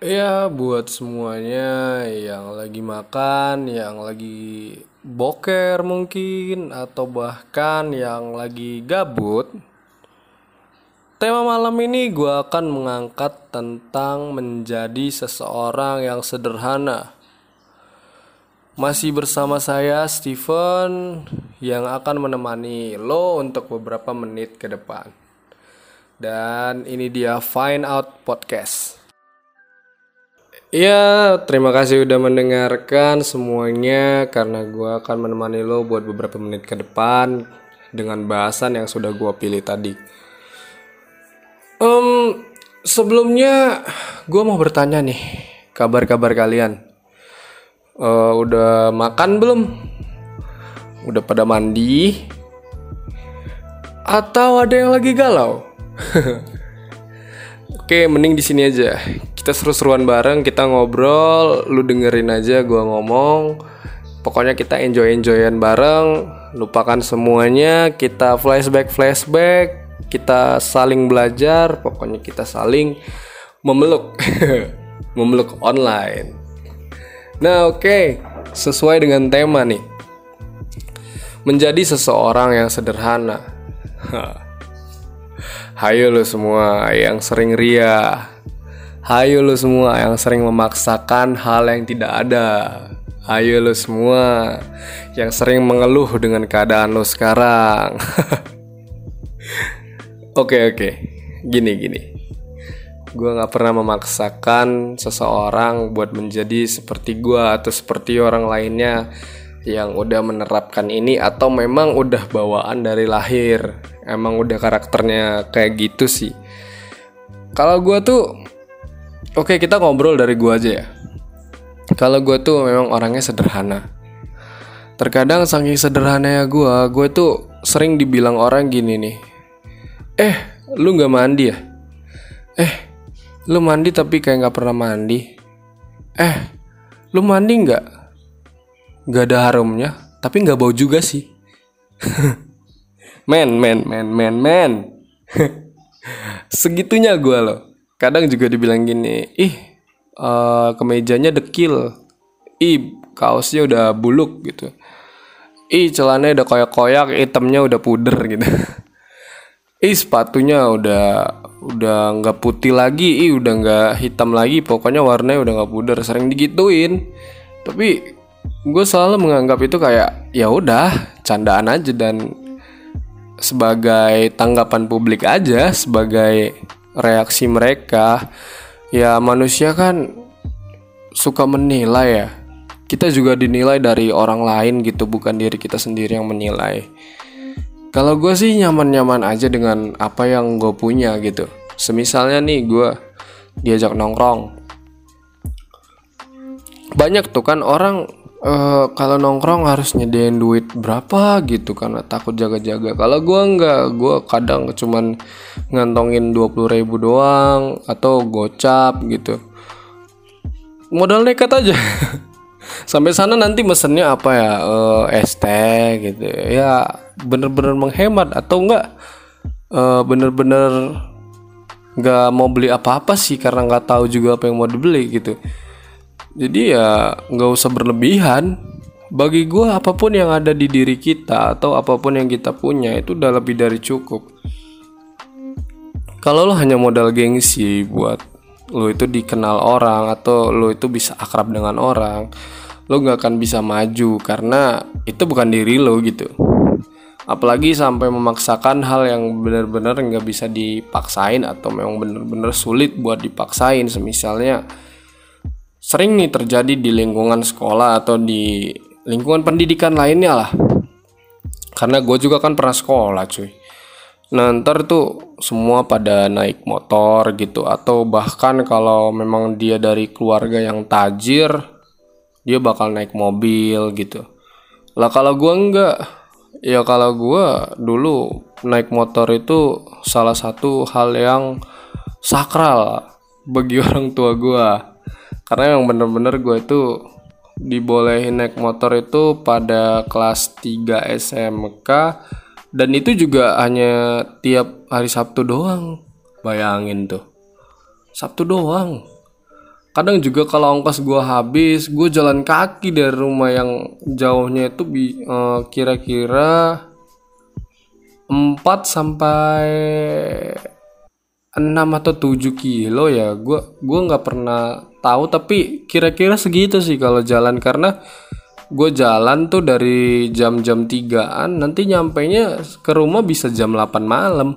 Ya buat semuanya yang lagi makan, yang lagi boker mungkin Atau bahkan yang lagi gabut. Tema malam ini gue akan mengangkat tentang menjadi seseorang yang sederhana. Masih bersama saya Steven yang akan menemani lo untuk beberapa menit ke depan. Dan ini dia Find Out Podcast Ya, terima kasih udah mendengarkan semuanya karena gue akan menemani lo buat beberapa menit ke depan dengan bahasan yang sudah gue pilih tadi. Um, sebelumnya gue mau bertanya nih, kabar-kabar kalian. Uh, udah makan belum? Udah pada mandi? Atau ada yang lagi galau? Oke, mending di sini aja kita seru-seruan bareng kita ngobrol lu dengerin aja gua ngomong. Pokoknya kita enjoy-enjoyan bareng. Lupakan semuanya kita flashback flashback. Kita saling belajar pokoknya kita saling memeluk. Memeluk online. Nah oke. Okay. sesuai dengan tema nih. Menjadi seseorang yang sederhana. Hayo lo semua yang sering ria Hayo lo semua yang sering memaksakan hal yang tidak ada. Hayo lo semua yang sering mengeluh dengan keadaan lo sekarang. Oke oke, gini gini. Gue gak pernah memaksakan seseorang buat menjadi seperti gue atau seperti orang lainnya yang udah menerapkan ini atau memang udah bawaan dari lahir. Emang udah karakternya kayak gitu sih. Kalau gue tuh Oke kita ngobrol dari gua aja ya. Kalau gue tuh memang orangnya sederhana. Terkadang saking sederhananya gue Gue tuh sering dibilang orang gini nih. Eh lu gak mandi ya? Eh lu mandi tapi kayak gak pernah mandi. Eh lu mandi gak? Gak ada harumnya Tapi gak bau juga sih. Men men men men men. Segitunya gue loh kadang juga dibilang gini ih uh, kemejanya dekil. Ih kaosnya udah buluk gitu. Ih celananya udah koyak-koyak hitamnya udah puder gitu. Ih sepatunya udah udah nggak putih lagi. Ih udah nggak hitam lagi. Pokoknya warnanya udah nggak puder. Sering digituin. Tapi gue selalu menganggap itu kayak ya udah candaan aja dan sebagai tanggapan publik aja sebagai reaksi mereka ya manusia kan suka menilai ya. Kita juga dinilai dari orang lain gitu bukan diri kita sendiri yang menilai. Kalau gue sih nyaman-nyaman aja dengan apa yang gue punya gitu. Semisalnya nih gue diajak nongkrong. Banyak tuh kan orang uh, kalau nongkrong harus nyediain duit berapa gitu karena takut jaga-jaga. Kalau gue nggak gue kadang cuman ngantongin dua puluh ribu doang atau gocap gitu. Modal nekat aja. Sampai sana nanti mesennya apa ya? Uh, es teh gitu. Ya bener-bener menghemat atau enggak uh, bener-bener nggak mau beli apa-apa sih karena nggak tahu juga apa yang mau dibeli gitu jadi ya nggak usah berlebihan. Bagi gue apa pun yang ada di diri kita atau apa pun yang kita punya itu udah lebih dari cukup. Kalau lo hanya modal gengsi buat lo itu dikenal orang atau lo itu bisa akrab dengan orang lo nggak akan bisa maju karena itu bukan diri lo gitu. Apalagi sampai memaksakan hal yang benar-benar nggak bisa dipaksain atau memang benar-benar sulit buat dipaksain. Semisalnya sering nih terjadi di lingkungan sekolah atau di lingkungan pendidikan lainnya lah. Karena gue juga kan pernah sekolah cuy. Ntar tuh semua pada naik motor gitu atau bahkan kalau memang dia dari keluarga yang tajir dia bakal naik mobil gitu. Lah kalau gue enggak. Ya kalau gue dulu naik motor itu salah satu hal yang sakral bagi orang tua gue karena yang bener-bener gue itu dibolehin naik motor itu pada kelas 3 SMK dan itu juga hanya tiap hari Sabtu doang. Bayangin tuh. Sabtu doang. Kadang juga kalau ongkos gue habis gue jalan kaki dari rumah yang jauhnya itu bi uh, kira-kira 4 sampai 6 atau 7 kilo ya. Gue gua nggak pernah tahu tapi kira-kira segitu sih kalau jalan. Karena gue jalan tuh dari jam-jam 3an nanti nya ke rumah bisa jam 8 malam.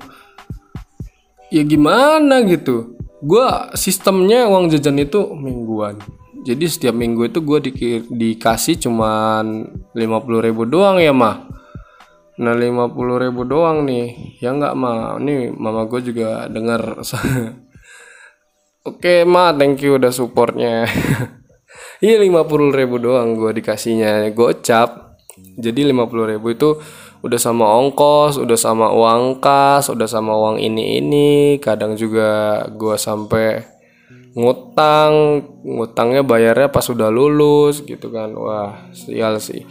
Ya gimana gitu? Gue sistemnya uang jajan itu mingguan. Jadi setiap minggu itu gue di, dikasih cuman 50 ribu doang ya mah nah 50 ribu doang nih. Ya nggak mah ini mama gue juga denger oke mah thank you udah supportnya iya 50 ribu doang gue dikasihnya gocap jadi 50 ribu itu udah sama ongkos, udah sama uang kas, udah sama uang ini ini, kadang juga gue sampai ngutang, ngutangnya bayarnya pas sudah lulus gitu kan, wah sial sih.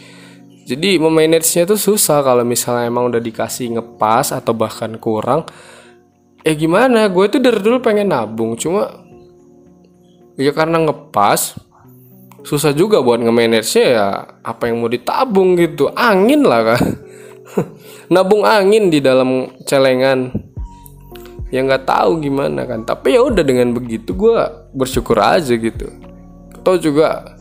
Jadi memanagenya tuh susah kalau misalnya emang udah dikasih ngepas atau bahkan kurang. Eh gimana? Gue tuh dari dulu pengen nabung, cuma ya karena ngepas susah juga buat nge-manage ya apa yang mau ditabung gitu. Angin lah kan nabung angin di dalam celengan. Yang nggak tahu gimana kan. Tapi ya udah dengan begitu gue bersyukur aja gitu. Atau juga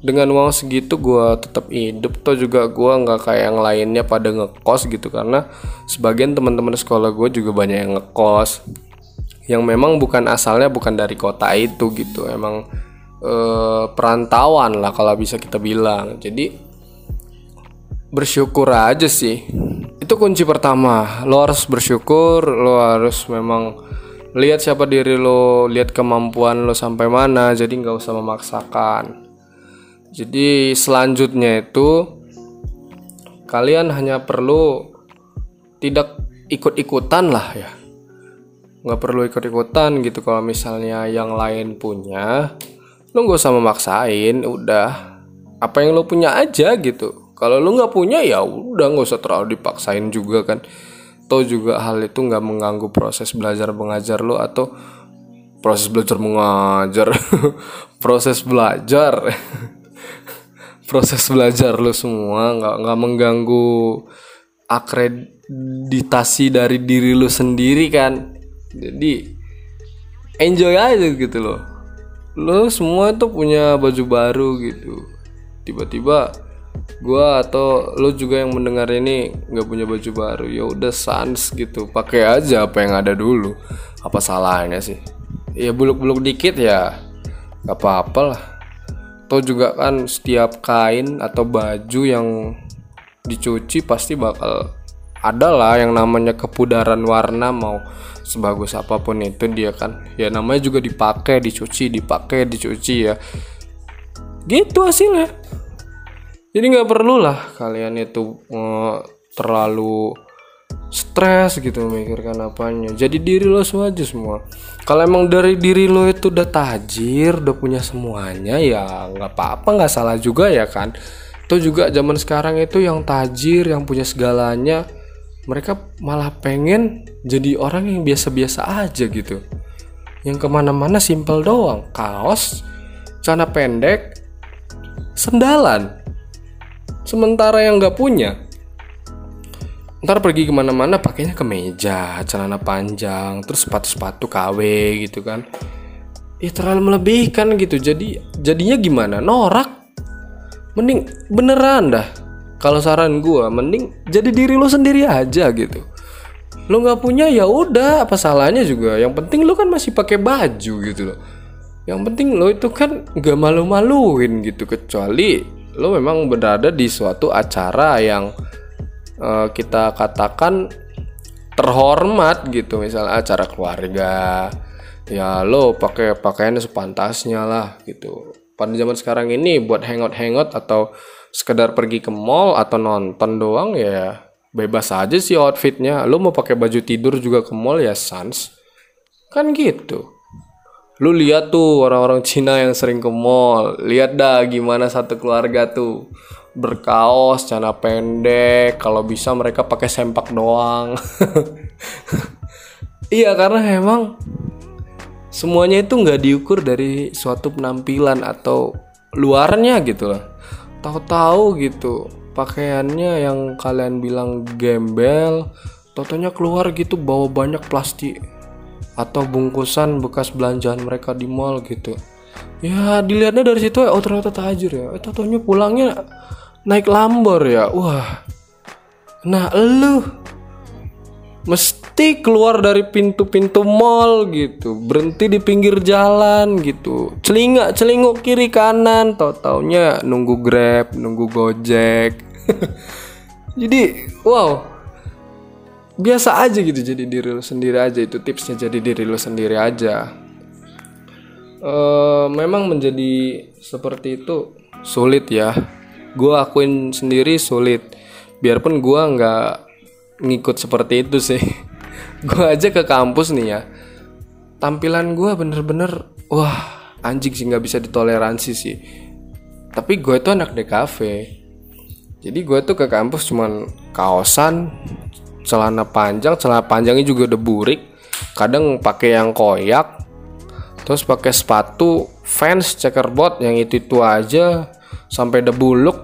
dengan uang segitu gue tetap hidup. Atau juga gue nggak kayak yang lainnya pada ngekos gitu. Karena sebagian teman-teman sekolah gue juga banyak yang ngekos yang memang bukan asalnya bukan dari kota itu gitu. Emang eh, perantauan lah kalau bisa kita bilang. Jadi bersyukur aja sih. Itu kunci pertama. Lo harus bersyukur lo harus memang lihat siapa diri lo lihat kemampuan lo sampai mana jadi nggak usah memaksakan. Jadi selanjutnya itu kalian hanya perlu tidak ikut-ikutan lah ya nggak perlu ikut-ikutan gitu. Kalau misalnya yang lain punya lo nggak usah memaksain udah. Apa yang lo punya aja gitu. Kalau lu nggak punya ya udah nggak usah terlalu dipaksain juga kan. Atau juga hal itu nggak mengganggu proses belajar mengajar lu atau proses belajar mengajar. Proses belajar. Proses belajar lu semua nggak nggak mengganggu akreditasi dari diri lu sendiri kan jadi enjoy aja gitu loh. Lo semua tuh punya baju baru gitu. Tiba-tiba gua atau lo juga yang mendengar ini nggak punya baju baru ya udah sans gitu. Pakai aja apa yang ada dulu. Apa salahnya sih? Ya buluk-buluk dikit ya nggak apa-apa lah. Atau juga kan setiap kain atau baju yang dicuci pasti bakal ada lah yang namanya kepudaran warna mau sebagus apa pun itu dia kan. Ya namanya juga dipakai dicuci dipakai dicuci ya. Gitu hasilnya. Jadi nggak perlu lah kalian itu uh, terlalu stres gitu memikirkan apanya. Jadi diri lo aja semua. Kalau emang dari diri lo itu udah tajir udah punya semuanya ya nggak apa-apa nggak salah juga ya kan. Itu juga zaman sekarang itu yang tajir yang punya segalanya mereka malah pengen jadi orang yang biasa-biasa aja gitu. Yang ke mana-mana simple doang. Kaos celana pendek sendalan. Sementara yang nggak punya ntar pergi ke mana-mana pakainya kemeja celana panjang terus sepatu-sepatu KW gitu kan. Ya terlalu melebihkan gitu. Jadi jadinya gimana? Norak. Mending beneran dah kalau saran gue mending jadi diri lo sendiri aja gitu. Lo nggak punya ya udah. Apa salahnya juga? Yang penting lo kan masih pakai baju gitu loh. Yang penting lo itu kan gak malu-maluin gitu kecuali lo memang berada di suatu acara yang uh, kita katakan terhormat gitu. Misalnya acara keluarga ya lo pakai pakaian sepantasnya lah gitu. Pada zaman sekarang ini buat hangout hangout atau sekedar pergi ke mall atau nonton doang ya bebas aja sih outfitnya. Lo mau pakai baju tidur juga ke mall ya sans. Kan gitu. Lu lihat tuh orang-orang Cina yang sering ke mall. Lihat dah gimana satu keluarga tuh berkaos celana pendek. Kalau bisa mereka pakai sempak doang. Iya karena emang semuanya itu nggak diukur dari suatu penampilan atau luarnya gitu lah tahu-tahu gitu pakaiannya yang kalian bilang gembel totonya keluar gitu bawa banyak plastik atau bungkusan bekas belanjaan mereka di mall gitu. Ya dilihatnya dari situ oh ternyata tajir ya. Eh, totonya pulangnya naik lambor ya. Wah nah lu mesti keluar dari pintu-pintu mall gitu. Berhenti di pinggir jalan gitu. Celingak celinguk kiri kanan. Tau taunya nunggu grab nunggu gojek. Jadi wow. Biasa aja gitu jadi diri lo sendiri aja. Itu tipsnya jadi diri lo sendiri aja. Uh, memang menjadi seperti itu sulit ya. Gue akuin sendiri sulit. Biarpun gue nggak ngikut seperti itu sih gue aja ke kampus nih ya. Tampilan gue bener-bener wah anjing sih nggak bisa ditoleransi sih. Tapi gue itu anak DKV jadi gue tuh ke kampus cuman kaosan celana panjang celana panjangnya juga udah burik. Kadang pakai yang koyak terus pakai sepatu fans checkerboard yang itu itu aja sampai debu look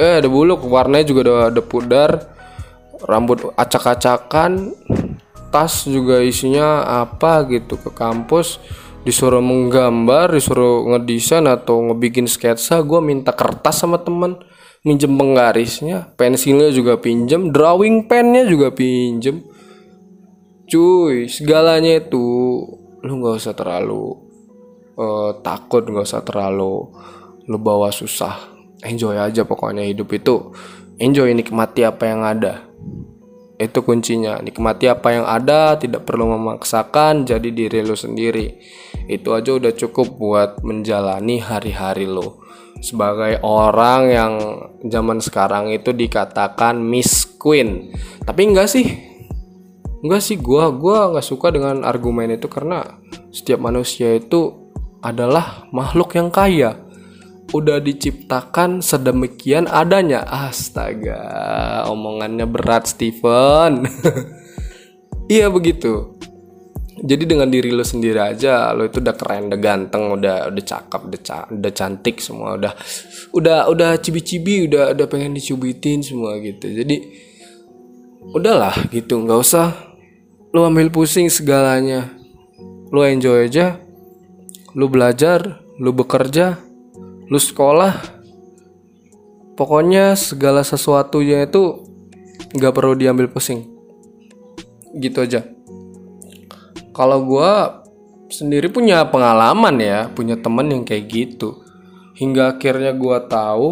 eh debu look warnanya juga udah pudar rambut acak-acakan tas juga isinya apa gitu ke kampus disuruh menggambar disuruh ngedesain atau ngebikin sketsa gue minta kertas sama temen minjem penggarisnya pensilnya juga pinjem drawing pennya juga pinjem. Cuy segalanya itu lu nggak usah terlalu uh, takut nggak usah terlalu lu bawa susah. Enjoy aja pokoknya hidup itu. Enjoy nikmati apa yang ada itu kuncinya. Nikmati apa yang ada tidak perlu memaksakan jadi diri lo sendiri. Itu aja udah cukup buat menjalani hari-hari lo sebagai orang yang zaman sekarang itu dikatakan Miss Queen. Tapi enggak sih. Enggak sih. Gua gua nggak suka dengan argumen itu karena setiap manusia itu adalah makhluk yang kaya udah diciptakan sedemikian adanya. Astaga, omongannya berat Steven. iya begitu. Jadi dengan diri lo sendiri aja, lo itu udah keren, udah ganteng, udah udah cakep, udah, ca udah cantik semua, udah udah udah cibi-cibi, udah udah pengen dicubitin semua gitu. Jadi udahlah gitu, nggak usah lo ambil pusing segalanya. Lo enjoy aja, lo belajar, lo bekerja, lu sekolah pokoknya segala sesuatunya itu nggak perlu diambil pusing. Gitu aja. Kalau gue sendiri punya pengalaman ya punya temen yang kayak gitu. Hingga akhirnya gue tahu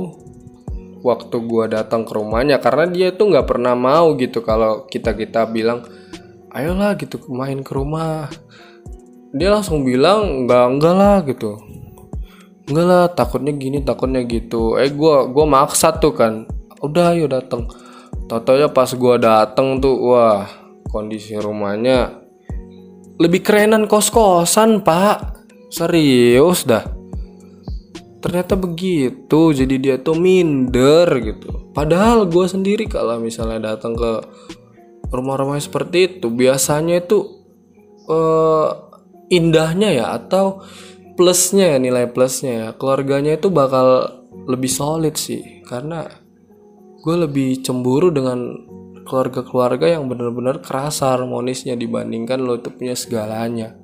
waktu gue datang ke rumahnya karena dia tuh nggak pernah mau gitu kalau kita kita bilang ayolah gitu main ke rumah. Dia langsung bilang enggak enggak lah gitu enggak lah takutnya gini takutnya gitu. Eh gue gua maksa tuh kan. Udah ayo dateng. Totonya pas gue dateng tuh wah kondisi rumahnya lebih kerenan kos-kosan pak. Serius dah. Ternyata begitu jadi dia tuh minder gitu. Padahal gue sendiri kalau misalnya datang ke rumah-rumah seperti itu biasanya itu uh, indahnya ya atau plusnya ya nilai plusnya ya. Keluarganya itu bakal lebih solid sih. Karena gue lebih cemburu dengan keluarga-keluarga yang benar-benar kerasa harmonisnya dibandingkan lo itu punya segalanya.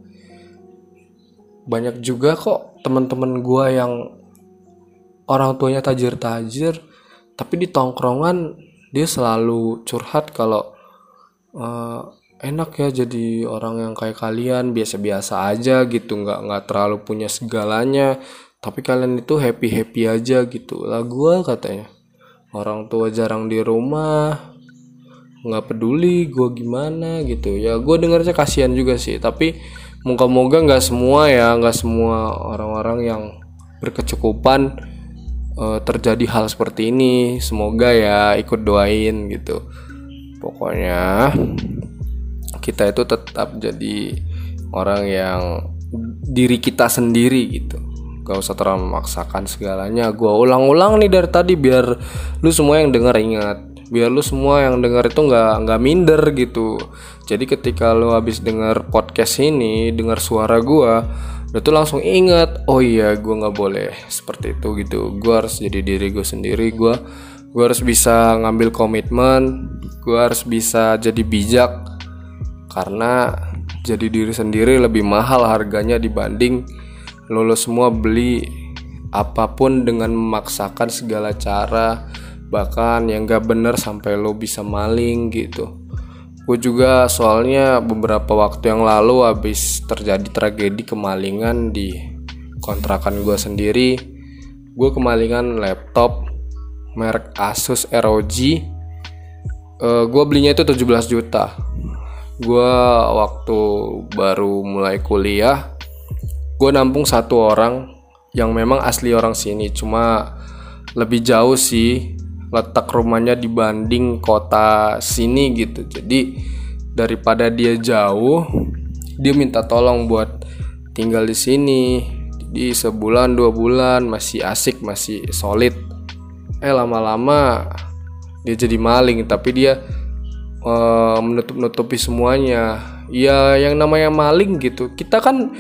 Banyak juga kok teman-teman gue yang orang tuanya tajir-tajir tapi di tongkrongan dia selalu curhat kalau uh, enak ya jadi orang yang kayak kalian biasa-biasa aja gitu nggak nggak terlalu punya segalanya. Tapi kalian itu happy happy aja gitu. Lah gue katanya orang tua jarang di rumah nggak peduli gue gimana gitu. Ya gue dengarnya kasihan juga sih tapi moga-moga nggak semua ya nggak semua orang-orang yang berkecukupan uh, terjadi hal seperti ini. Semoga ya ikut doain gitu. Pokoknya kita itu tetap jadi orang yang diri kita sendiri gitu. Gak usah terlalu memaksakan segalanya. Gue ulang-ulang nih dari tadi biar lu semua yang denger ingat. Biar lu semua yang denger itu nggak nggak minder gitu. Jadi ketika lu habis denger podcast ini denger suara gua lu tuh langsung ingat oh iya gua nggak boleh seperti itu gitu. Gua harus jadi diri gue sendiri. Gua gua harus bisa ngambil komitmen. Gua harus bisa jadi bijak karena jadi diri sendiri lebih mahal harganya dibanding lo semua beli apa pun dengan memaksakan segala cara. Bahkan yang gak bener sampai lo bisa maling gitu. Gue juga soalnya beberapa waktu yang lalu habis terjadi tragedi kemalingan di kontrakan gue sendiri gue kemalingan laptop merek Asus ROG uh, eh, gue belinya itu 17 juta gue waktu baru mulai kuliah gue nampung satu orang yang memang asli orang sini. Cuma lebih jauh sih letak rumahnya dibanding kota sini gitu. Jadi daripada dia jauh dia minta tolong buat tinggal di sini. Di sebulan dua bulan masih asik masih solid. Eh lama-lama dia jadi maling tapi dia uh, menutup-nutupi semuanya. Ya yang namanya maling gitu kita kan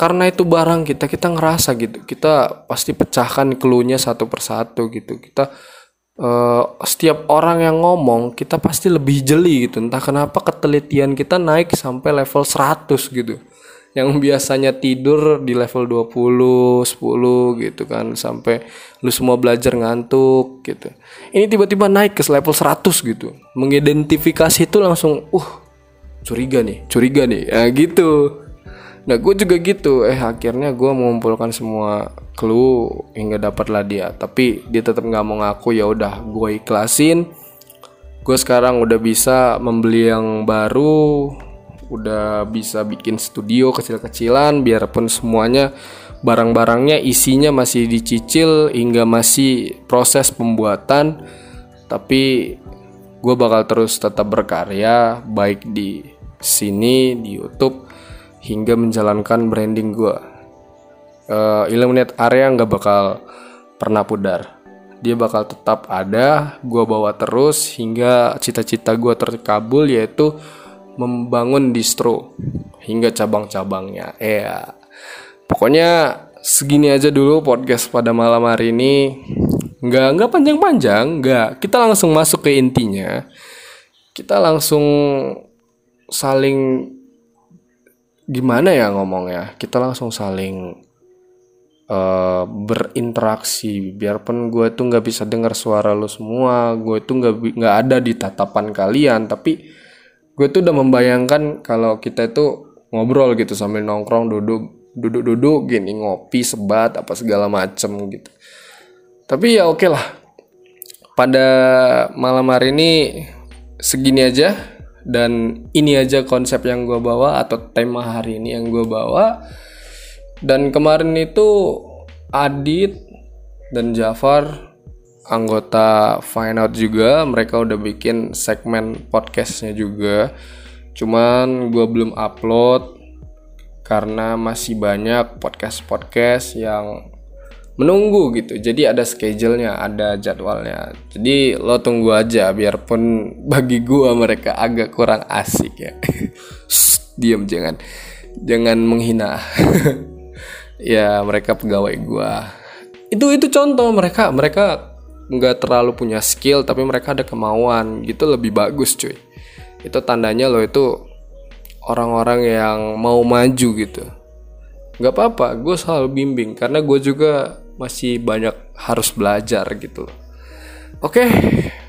karena itu barang kita kita ngerasa gitu. Kita pasti pecahkan cluenya satu persatu gitu. Kita uh, setiap orang yang ngomong kita pasti lebih jeli gitu. Entah kenapa ketelitian kita naik sampai level 100 gitu yang biasanya tidur di level 20, 10 gitu kan sampai lu semua belajar ngantuk gitu. Ini tiba-tiba naik ke level 100 gitu. Mengidentifikasi itu langsung uh curiga nih, curiga nih. Ya gitu. Nah gue juga gitu Eh akhirnya gue mengumpulkan semua clue Hingga dapatlah dia Tapi dia tetap nggak mau ngaku ya udah gue ikhlasin Gue sekarang udah bisa membeli yang baru Udah bisa bikin studio kecil-kecilan Biarpun semuanya barang-barangnya isinya masih dicicil Hingga masih proses pembuatan Tapi gue bakal terus tetap berkarya Baik di sini di YouTube hingga menjalankan branding gue. Uh, Illuminate area nggak bakal pernah pudar. Dia bakal tetap ada, gue bawa terus hingga cita-cita gue terkabul yaitu membangun distro hingga cabang-cabangnya. Ya. pokoknya segini aja dulu podcast pada malam hari ini. Nggak nggak panjang-panjang, nggak. Kita langsung masuk ke intinya. Kita langsung saling gimana ya ngomongnya kita langsung saling uh, berinteraksi biarpun gue tuh nggak bisa dengar suara lo semua gue tuh nggak nggak ada di tatapan kalian tapi gue tuh udah membayangkan kalau kita itu ngobrol gitu sambil nongkrong duduk duduk duduk gini ngopi sebat apa segala macem gitu. Tapi ya oke okay lah. Pada malam hari ini segini aja dan ini aja konsep yang gue bawa atau tema hari ini yang gue bawa. Dan kemarin itu Adit dan Jafar anggota Find Out juga mereka udah bikin segmen podcastnya juga. Cuman gue belum upload karena masih banyak podcast-podcast yang menunggu gitu. Jadi ada schedule-nya ada jadwalnya. Jadi lo tunggu aja biarpun bagi gua mereka agak kurang asik ya. Diam jangan. Jangan menghina. Ya mereka pegawai gua. Itu itu contoh mereka mereka nggak terlalu punya skill tapi mereka ada kemauan. Gitu lebih bagus cuy. Itu tandanya lo itu orang-orang yang mau maju gitu. Nggak apa-apa gue selalu bimbing karena gue juga masih banyak harus belajar gitu Oke,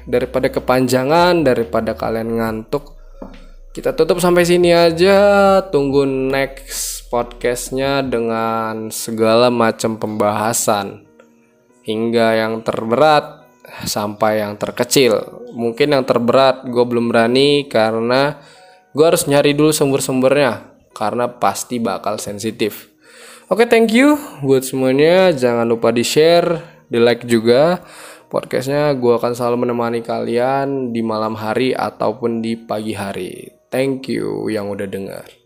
daripada kepanjangan, daripada kalian ngantuk, kita tutup sampai sini aja. Tunggu next podcastnya dengan segala macam pembahasan hingga yang terberat sampai yang terkecil. Mungkin yang terberat gue belum berani karena gue harus nyari dulu sumber-sumbernya karena pasti bakal sensitif. Oke, okay, thank you buat semuanya. Jangan lupa di share, di like juga. Podcastnya gue akan selalu menemani kalian di malam hari ataupun di pagi hari. Thank you yang udah dengar.